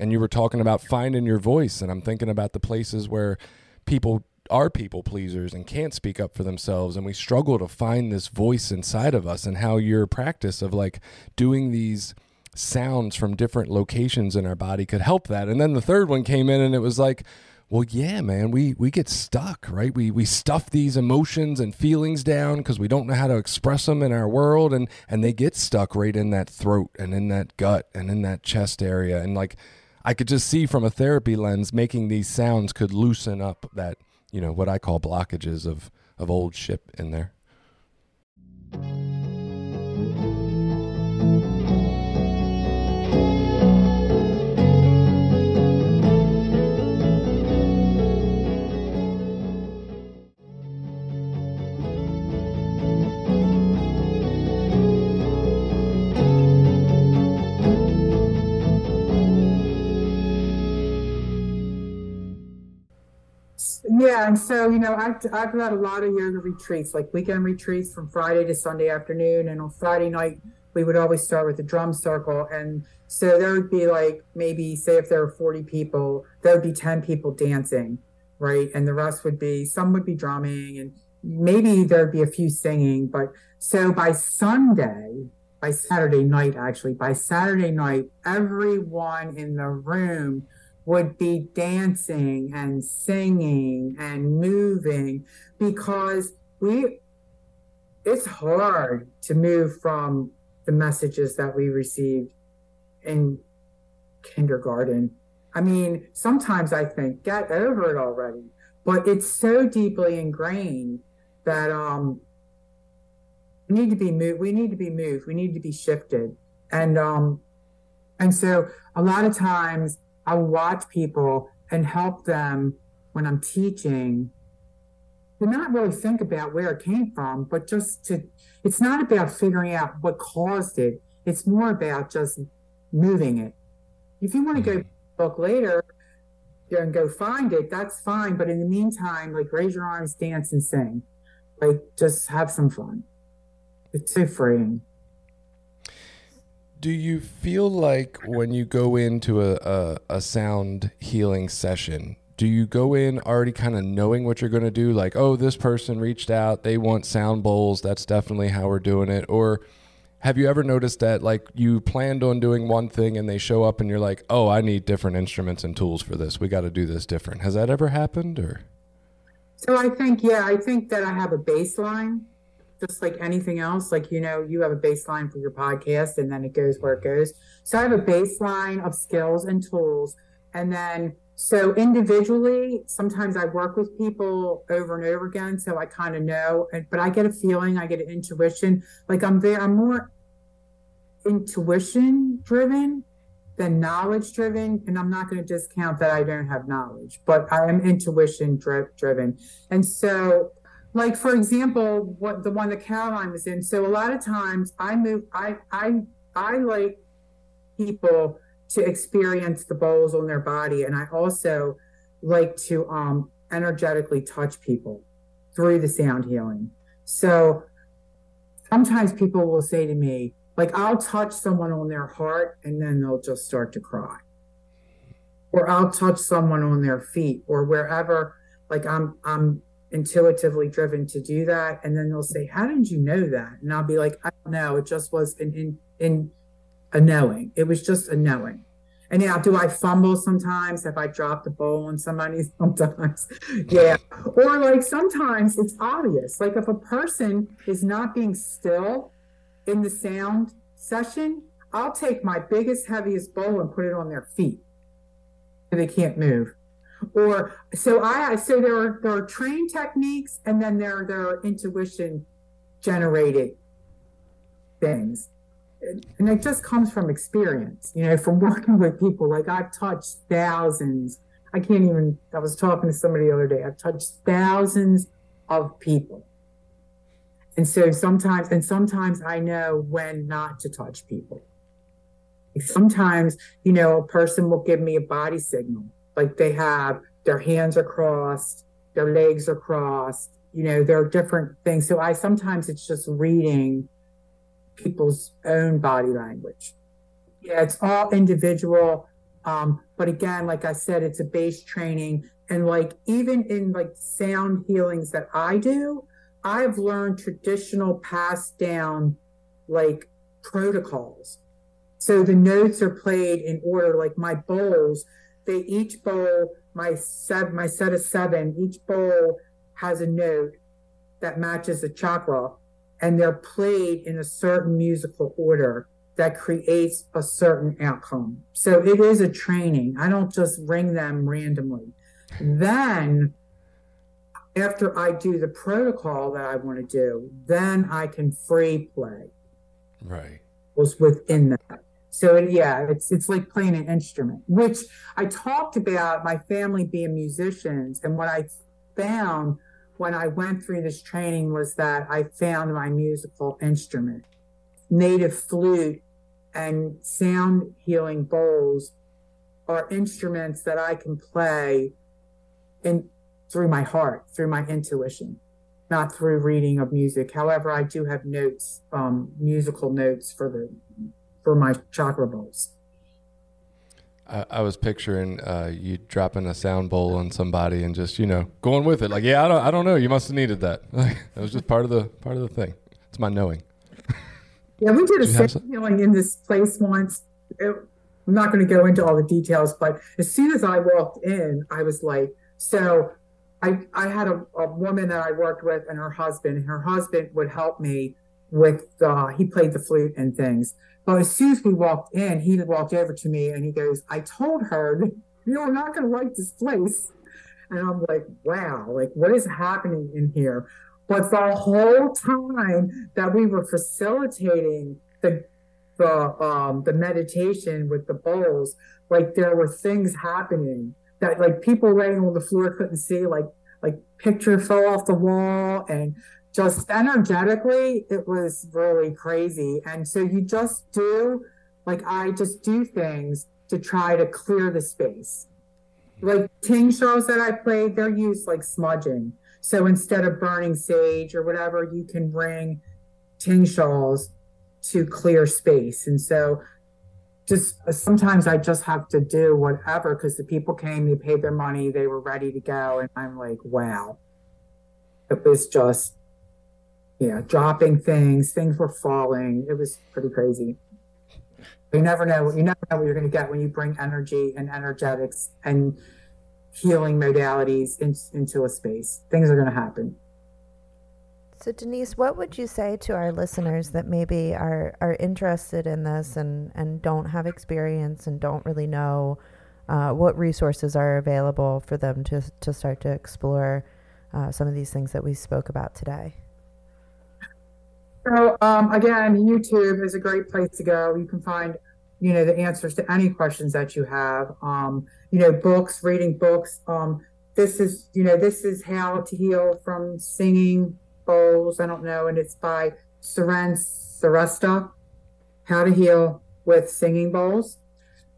and you were talking about finding your voice, and I'm thinking about the places where people are people pleasers and can't speak up for themselves and we struggle to find this voice inside of us and how your practice of like doing these sounds from different locations in our body could help that. And then the third one came in and it was like well yeah man we we get stuck right? We we stuff these emotions and feelings down because we don't know how to express them in our world and and they get stuck right in that throat and in that gut and in that chest area. And like I could just see from a therapy lens making these sounds could loosen up that you know what I call blockages of of old ship in there. Yeah, and so you know, I've I've got a lot of yoga retreats, like weekend retreats from Friday to Sunday afternoon, and on Friday night we would always start with the drum circle, and so there would be like maybe say if there were forty people, there would be ten people dancing, right, and the rest would be some would be drumming, and maybe there'd be a few singing, but so by Sunday, by Saturday night actually, by Saturday night, everyone in the room would be dancing and singing and moving because we it's hard to move from the messages that we received in kindergarten. I mean, sometimes I think get over it already, but it's so deeply ingrained that um we need to be moved we need to be moved. We need to be shifted. And um and so a lot of times I watch people and help them when I'm teaching to not really think about where it came from, but just to, it's not about figuring out what caused it. It's more about just moving it. If you want to go book mm-hmm. later, and go find it, that's fine. But in the meantime, like raise your arms, dance, and sing. Like just have some fun. It's so freeing. Do you feel like when you go into a, a, a sound healing session, do you go in already kind of knowing what you're going to do? Like, oh, this person reached out, they want sound bowls. That's definitely how we're doing it. Or have you ever noticed that like you planned on doing one thing and they show up and you're like, oh, I need different instruments and tools for this. We got to do this different. Has that ever happened or? So I think, yeah, I think that I have a baseline just like anything else. Like, you know, you have a baseline for your podcast and then it goes where it goes. So I have a baseline of skills and tools. And then, so individually, sometimes I work with people over and over again. So I kind of know, but I get a feeling, I get an intuition. Like I'm there, I'm more intuition driven than knowledge driven. And I'm not going to discount that I don't have knowledge, but I am intuition dri- driven. And so like for example what the one that caroline was in. So a lot of times i move i i i like people to experience the bowls on their body. And i also like to um energetically touch people through the sound healing. So sometimes people will say to me like i'll touch someone on their heart and then they'll just start to cry. Or i'll touch someone on their feet or wherever like i'm i'm intuitively driven to do that. And then they'll say how did you know that? And i'll be like i don't know. It just was in in, in a knowing. It was just a knowing. And now do i fumble sometimes if i drop the bowl on somebody (laughs) sometimes? Yeah. Or like sometimes it's obvious. Like if a person is not being still in the sound session i'll take my biggest heaviest bowl and put it on their feet. They can't move or so I so there are there are trained techniques and then there there are intuition generated things. And it just comes from experience, you know, from working with people. Like I've touched thousands. I can't even I was talking to somebody the other day. I've touched thousands of people. And so sometimes and sometimes I know when not to touch people. Sometimes, you know, a person will give me a body signal like they have their hands are crossed, their legs are crossed, you know, there are different things. So I sometimes it's just reading people's own body language. Yeah, it's all individual. Um, but again, like I said, it's a base training. And like even in like sound healings that I do, I've learned traditional passed down like protocols. So the notes are played in order, like my bowls they each bowl my set my set of seven each bowl has a note that matches the chakra and they're played in a certain musical order that creates a certain outcome. So it is a training. I don't just ring them randomly. Then after i do the protocol that i want to do then i can free play. Right. Was within that so yeah, it's it's like playing an instrument, which I talked about my family being musicians, and what I found when I went through this training was that I found my musical instrument, native flute and sound healing bowls are instruments that I can play in through my heart, through my intuition, not through reading of music. However, I do have notes, um, musical notes for the for my chakra bowls. I, I was picturing uh, you dropping a sound bowl on somebody and just you know going with it. Like, yeah, I don't, I don't know. You must have needed that. (laughs) that was just part of the part of the thing. It's my knowing. Yeah, we did a sound healing in this place once. It, I'm not going to go into all the details, but as soon as I walked in, I was like, so I, I had a, a, woman that I worked with and her husband, and her husband would help me with, uh, he played the flute and things. But as soon as we walked in, he walked over to me and he goes, I told her, (laughs) you're not going to like this place. And I'm like, wow, like what is happening in here? But the whole time that we were facilitating the the um the meditation with the bowls, like there were things happening that like people laying on the floor couldn't see, like like picture fell off the wall and just energetically, it was really crazy. And so you just do, like, I just do things to try to clear the space. like Ting tingshas that I played, they're used like smudging. So instead of burning sage or whatever, you can bring ting tingshas to clear space. And so just uh, sometimes I just have to do whatever because the people came, they paid their money, they were ready to go. And I'm like, wow. It was just, yeah, dropping things, things were falling. It was pretty crazy. You never know. You never know what you're going to get when you bring energy and energetics and healing modalities in, into a space. Things are going to happen. So Denise, what would you say to our listeners that maybe are are interested in this and and don't have experience and don't really know uh, what resources are available for them to to start to explore uh, some of these things that we spoke about today? So um, again, YouTube is a great place to go. You can find you know the answers to any questions that you have. Um, you know, books, reading books. Um, this is you know this is how to heal from singing bowls. I don't know, and it's by Suren Shrestha, How to Heal with Singing Bowls.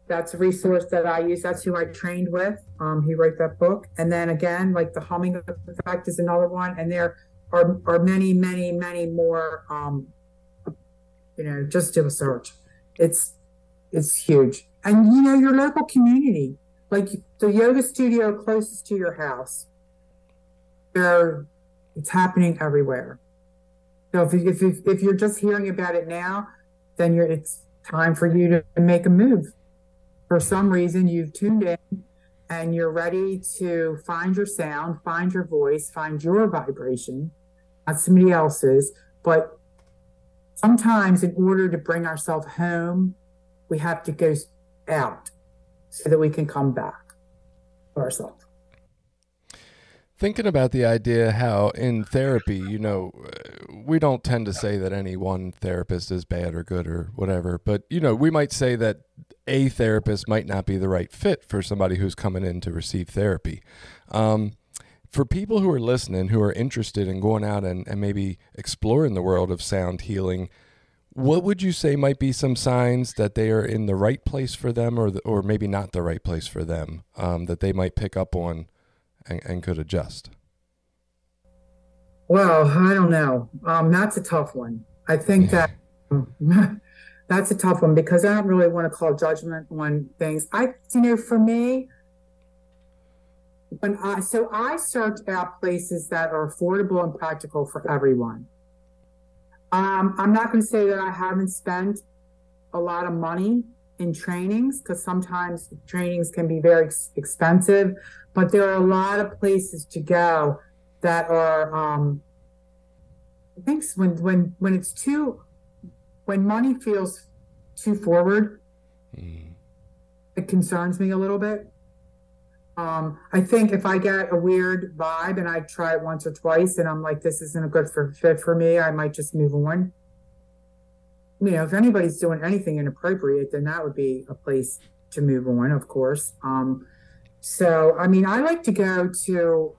That's a resource that I use. That's who I trained with. Um, he wrote that book. And then again, like the humming effect is another one. And there are, are many, many, many more. Um, you know, just do a search. It's it's huge. And you know, your local community, like the yoga studio closest to your house, there it's happening everywhere. So if, if, if, if you're just hearing about it now, then you're, it's time for you to make a move. For some reason, you've tuned in and you're ready to find your sound, find your voice, find your vibration, not somebody else's. But sometimes, in order to bring ourselves home, we have to go out so that we can come back to ourselves thinking about the idea how in therapy, you know, we don't tend to say that any one therapist is bad or good or whatever, but you know, we might say that a therapist might not be the right fit for somebody who's coming in to receive therapy. Um, for people who are listening, who are interested in going out and, and maybe exploring the world of sound healing, what would you say might be some signs that they are in the right place for them or the, or maybe not the right place for them um, that they might pick up on and, and could adjust? Well, I don't know. Um, that's a tough one. I think that (laughs) that's a tough one because I don't really want to call judgment on things. I, you know, for me, when I so I search out places that are affordable and practical for everyone. Um, I'm not going to say that I haven't spent a lot of money in trainings because sometimes trainings can be very expensive but there are a lot of places to go that are um i think when when when it's too when money feels too forward mm. it concerns me a little bit um i think if i get a weird vibe and i try it once or twice and i'm like this isn't a good for, fit for me i might just move on you know if anybody's doing anything inappropriate then that would be a place to move on of course um so, I mean, I like to go to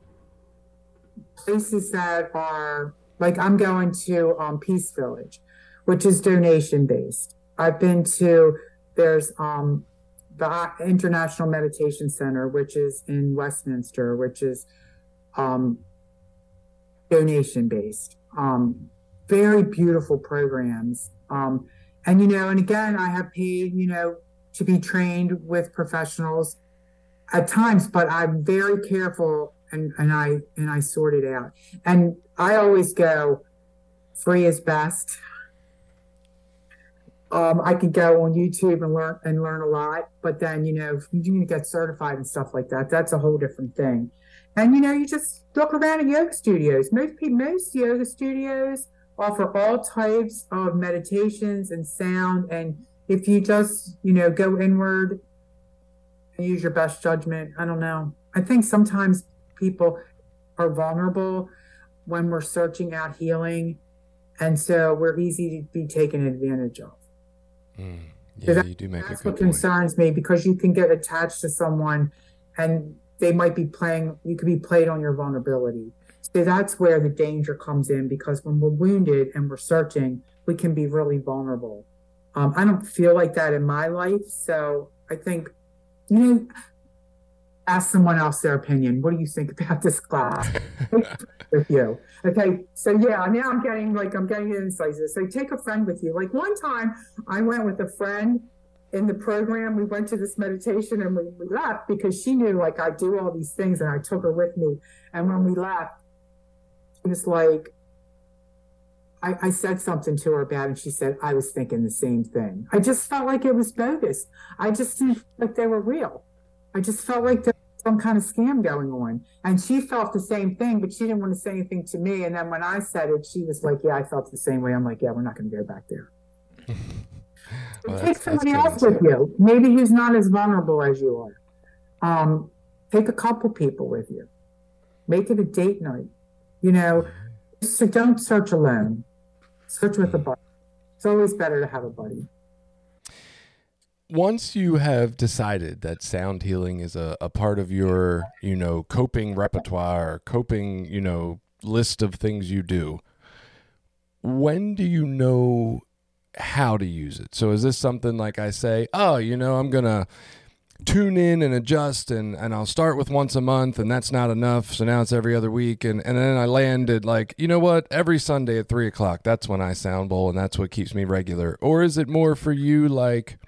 places that are like I'm going to um, Peace Village, which is donation based. I've been to there's um, the International Meditation Center, which is in Westminster, which is um, donation based. Um, very beautiful programs. Um, and you know, and again, I have paid you know to be trained with professionals at times, but I'm very careful and, and I and I sort it out. And I always go free is best. Um, I could go on YouTube and learn and learn a lot, but then you know if you can get certified and stuff like that. That's a whole different thing. And you know, you just look around at yoga studios. Most people, most yoga studios offer all types of meditations and sound. And if you just you know go inward and use your best judgment. I don't know. I think sometimes people are vulnerable when we're searching out healing. And so we're easy to be taken advantage of. Mm. Yeah, that, you do make that's what concerns me because you can get attached to someone and they might be playing, you could be played on your vulnerability. So that's where the danger comes in because when we're wounded and we're searching, we can be really vulnerable. Um, I don't feel like that in my life. So I think you know, ask someone else their opinion. What do you think about this class? (laughs) with you. Okay. So yeah, now I'm getting like I'm getting insights. So take a friend with you. Like one time I went with a friend in the program. We went to this meditation and we, we left because she knew like I do all these things and I took her with me. And when we left, it was like I, I said something to her about it and she said, I was thinking the same thing. I just felt like it was bogus. I just didn't feel like they were real. I just felt like there was some kind of scam going on. And she felt the same thing, but she didn't want to say anything to me. And then when I said it, she was like, Yeah, I felt the same way. I'm like, Yeah, we're not going to go back there. (laughs) well, take somebody else with you. Maybe who's not as vulnerable as you are. Um, take a couple people with you. Make it a date night. You know, so don't search alone. Search with a buddy. It's always better to have a buddy. Once you have decided that sound healing is a, a part of your, you know, coping repertoire, coping, you know, list of things you do, when do you know how to use it? So is this something like I say, oh, you know, I'm to tune in and adjust and, and I'll start with once a month and that's not enough. So now it's every other week. And, and then I landed like, you know what, every Sunday at three o'clock, that's when I sound bowl and that's what keeps me regular. Or is it more for you like,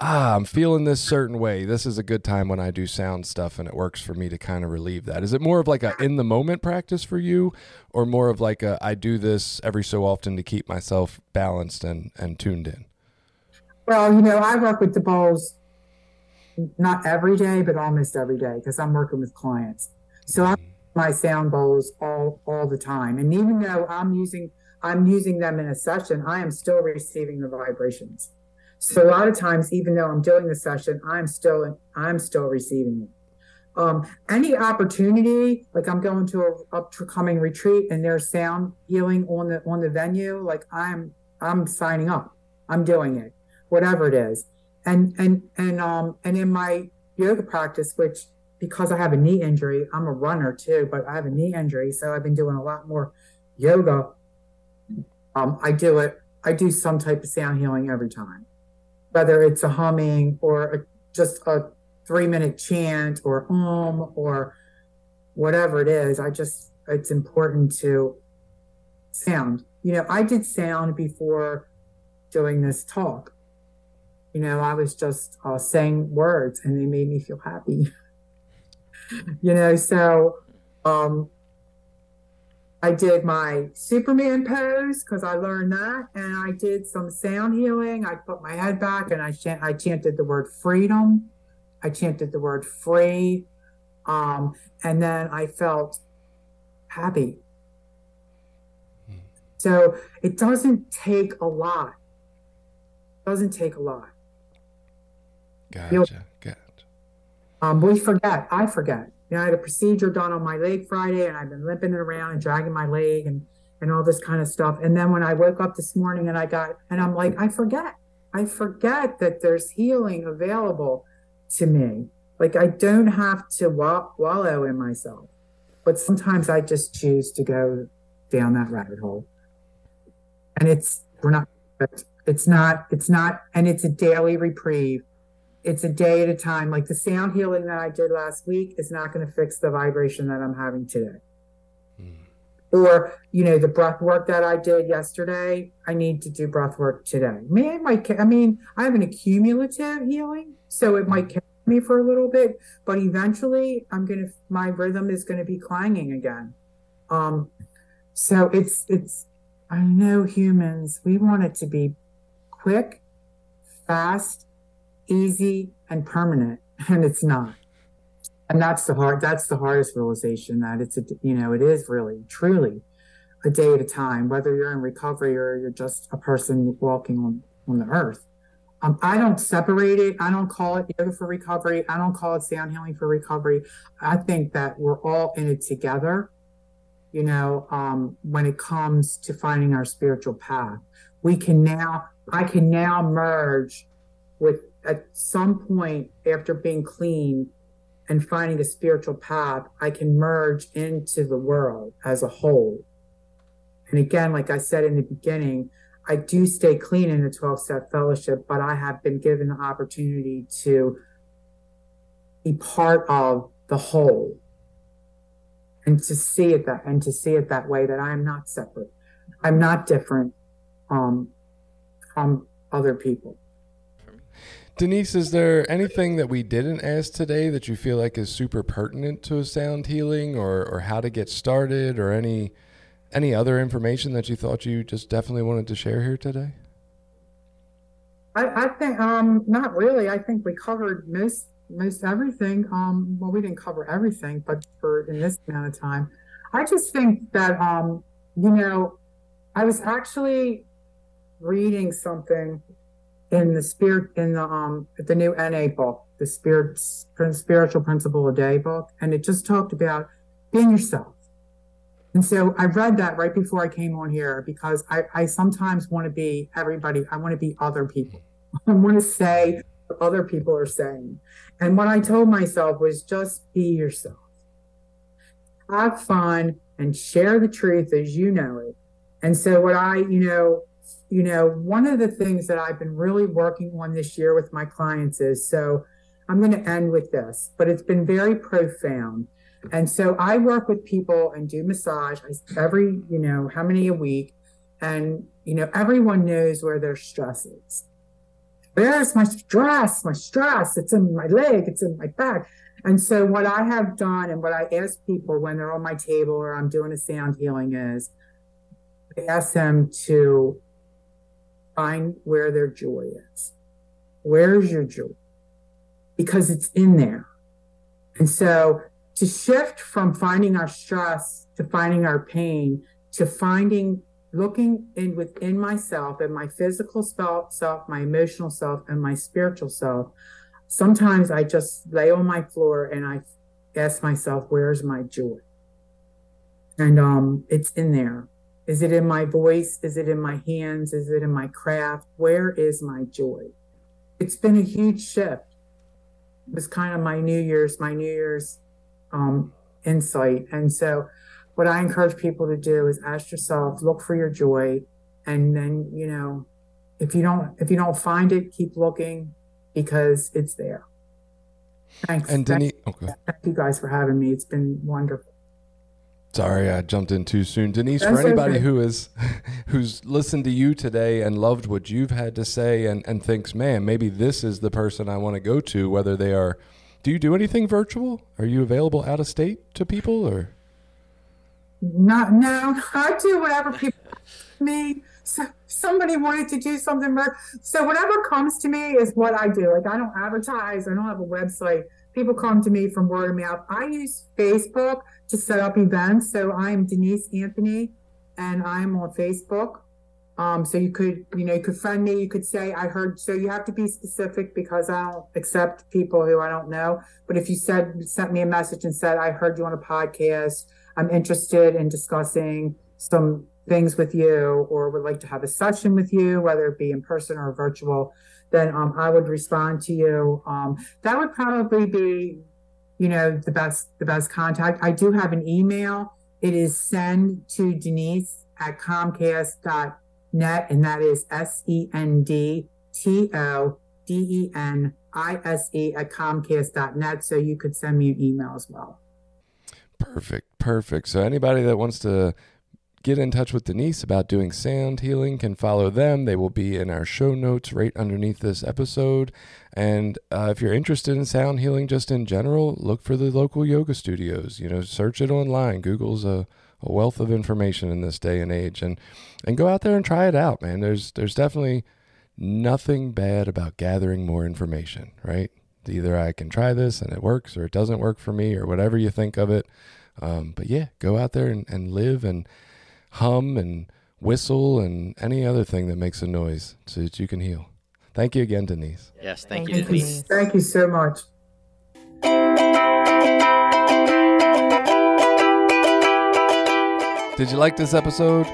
ah, I'm feeling this certain way. This is a good time when I do sound stuff and it works for me to kind of relieve that. Is it more of like a in the moment practice for you or more of like a I do this every so often to keep myself balanced and, and tuned in? Well, you know, I work with the bowls not every day, but almost every day because I'm working with clients. So I'm my sound bowls all all the time. And even though I'm using I'm using them in a session, I am still receiving the vibrations. So a lot of times, even though I'm doing the session, I'm still I'm still receiving it. Um, any opportunity, like I'm going to a upcoming retreat and there's sound healing on the on the venue, like I'm I'm signing up. I'm doing it, whatever it is and and and um and in my yoga practice which because i have a knee injury i'm a runner too but i have a knee injury so i've been doing a lot more yoga um i do it i do some type of sound healing every time whether it's a humming or a, just a three minute chant or um or whatever it is i just it's important to sound you know i did sound before doing this talk you know, I was just uh, saying words and they made me feel happy. (laughs) you know, so um, I did my Superman pose because I learned that, and I did some sound healing. I put my head back and I chant, I chanted the word freedom. I chanted the word free, um, and then I felt happy. So it doesn't take a lot. It doesn't take a lot. Gotcha. Gotcha. Um, we forget. I forget. You know, I had a procedure done on my leg Friday, and I've been limping it around and dragging my leg and and all this kind of stuff. And then when I woke up this morning and I got and I'm like, I forget. I forget that there's healing available to me. Like I don't have to wallow in myself, but sometimes I just choose to go down that rabbit hole. And it's we're not. It's not. It's not. And it's a daily reprieve it's a day at a time. Like the sound healing that I did last week is not going to fix the vibration that I'm having today. Mm. Or, you know, the breath work that I did yesterday, I need to do breath work today. May I might, I mean, I have an accumulative healing, so it might carry me for a little bit, but eventually I'm going to, my rhythm is going to be clanging again. Um, so it's, it's, I know humans, we want it to be quick, fast, easy and permanent (laughs) and it's not and that's the hard that's the hardest realization that it's a you know it is really truly a day at a time whether you're in recovery or you're just a person walking on on the earth um, I don't separate it. I don't call it yoga for recovery. I don't call it sound healing for recovery. I think that we're all in it together. You know, um, when it comes to finding our spiritual path, we can now, I can now merge with at some point after being clean and finding a spiritual path, I can merge into the world as a whole. And again, like I said in the beginning, I do stay clean in the 12 step fellowship, but I have been given the opportunity to be part of the whole and to see it that and to see it that way that I'm not separate. I'm not different um, from other people. Denise, is there anything that we didn't ask today that you feel like is super pertinent to sound healing or, or how to get started or any any other information that you thought you just definitely wanted to share here today? I, I think um not really. I think we covered most most everything. Um well we didn't cover everything, but for in this amount of time. I just think that um, you know, I was actually reading something in the spirit in the um the new NA book, the spirit spiritual principle a day book, and it just talked about being yourself. And so I read that right before I came on here because I, I sometimes want to be everybody. I want to be other people. (laughs) I want to say what other people are saying. And what I told myself was just be yourself. Have fun and share the truth as you know it. And so what I, you know, you know, one of the things that I've been really working on this year with my clients is so I'm going to end with this, but it's been very profound. And so I work with people and do massage every, you know, how many a week. And, you know, everyone knows where their stress is. Where's my stress? My stress. It's in my leg. It's in my back. And so what I have done and what I ask people when they're on my table or I'm doing a sound healing is I ask them to find where their joy is. Where's your joy? Because it's in there. And so to shift from finding our stress to finding our pain to finding looking in within myself and my physical self, my emotional self, and my spiritual self. Sometimes I just lay on my floor and I ask myself, where's my joy? And um, it's in there. Is it in my voice? Is it in my hands? Is it in my craft? Where is my joy? It's been a huge shift. It was kind of my New Year's, my New Year's um, insight. And so, what I encourage people to do is ask yourself, look for your joy, and then you know, if you don't if you don't find it, keep looking because it's there. Thanks. And Denise, okay. thank you guys for having me. It's been wonderful. Sorry, I jumped in too soon. Denise, That's for anybody okay. who is (laughs) who's listened to you today and loved what you've had to say and, and thinks, man, maybe this is the person I want to go to, whether they are do you do anything virtual? Are you available out of state to people or not no, (laughs) I do whatever people me. So somebody wanted to do something so whatever comes to me is what I do. Like I don't advertise, I don't have a website people come to me from word of mouth. I use Facebook to set up events. So I'm Denise Anthony and I'm on Facebook. Um, so you could, you know, you could friend me. You could say, I heard. So you have to be specific because I don't accept people who I don't know. But if you said, sent me a message and said, I heard you on a podcast, I'm interested in discussing some things with you or would like to have a session with you, whether it be in person or virtual, then um, I would respond to you. Um, that would probably be, you know, the best the best contact. I do have an email. It is send to Denise at Comcast.net, and that is S E N D T O D E N I S E at Comcast.net. So you could send me an email as well. Perfect. Perfect. So anybody that wants to get in touch with Denise about doing sound healing can follow them. They will be in our show notes right underneath this episode. And uh, if you're interested in sound healing just in general, look for the local yoga studios. You know, search it online. Google's a, a wealth of information in this day and age, and and go out there and try it out, man. There's there's definitely nothing bad about gathering more information, right? Either I can try this and it works, or it doesn't work for me, or whatever you think of it. Um, but yeah, go out there and, and live and hum and whistle and any other thing that makes a noise so that you can heal. Thank you again, Denise. Yes, thank, thank you, Denise. You. Thank you so much. Did you like this episode?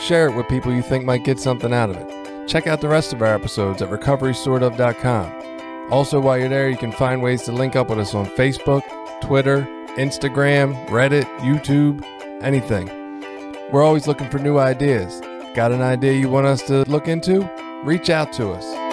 Share it with people you think might get something out of it. Check out the rest of our episodes at recoverysortof.com. Also, while you're there, you can find ways to link up with us on Facebook, Twitter, Instagram, Reddit, YouTube, anything. We're always looking for new ideas. Got an idea you want us to look into? Reach out to us.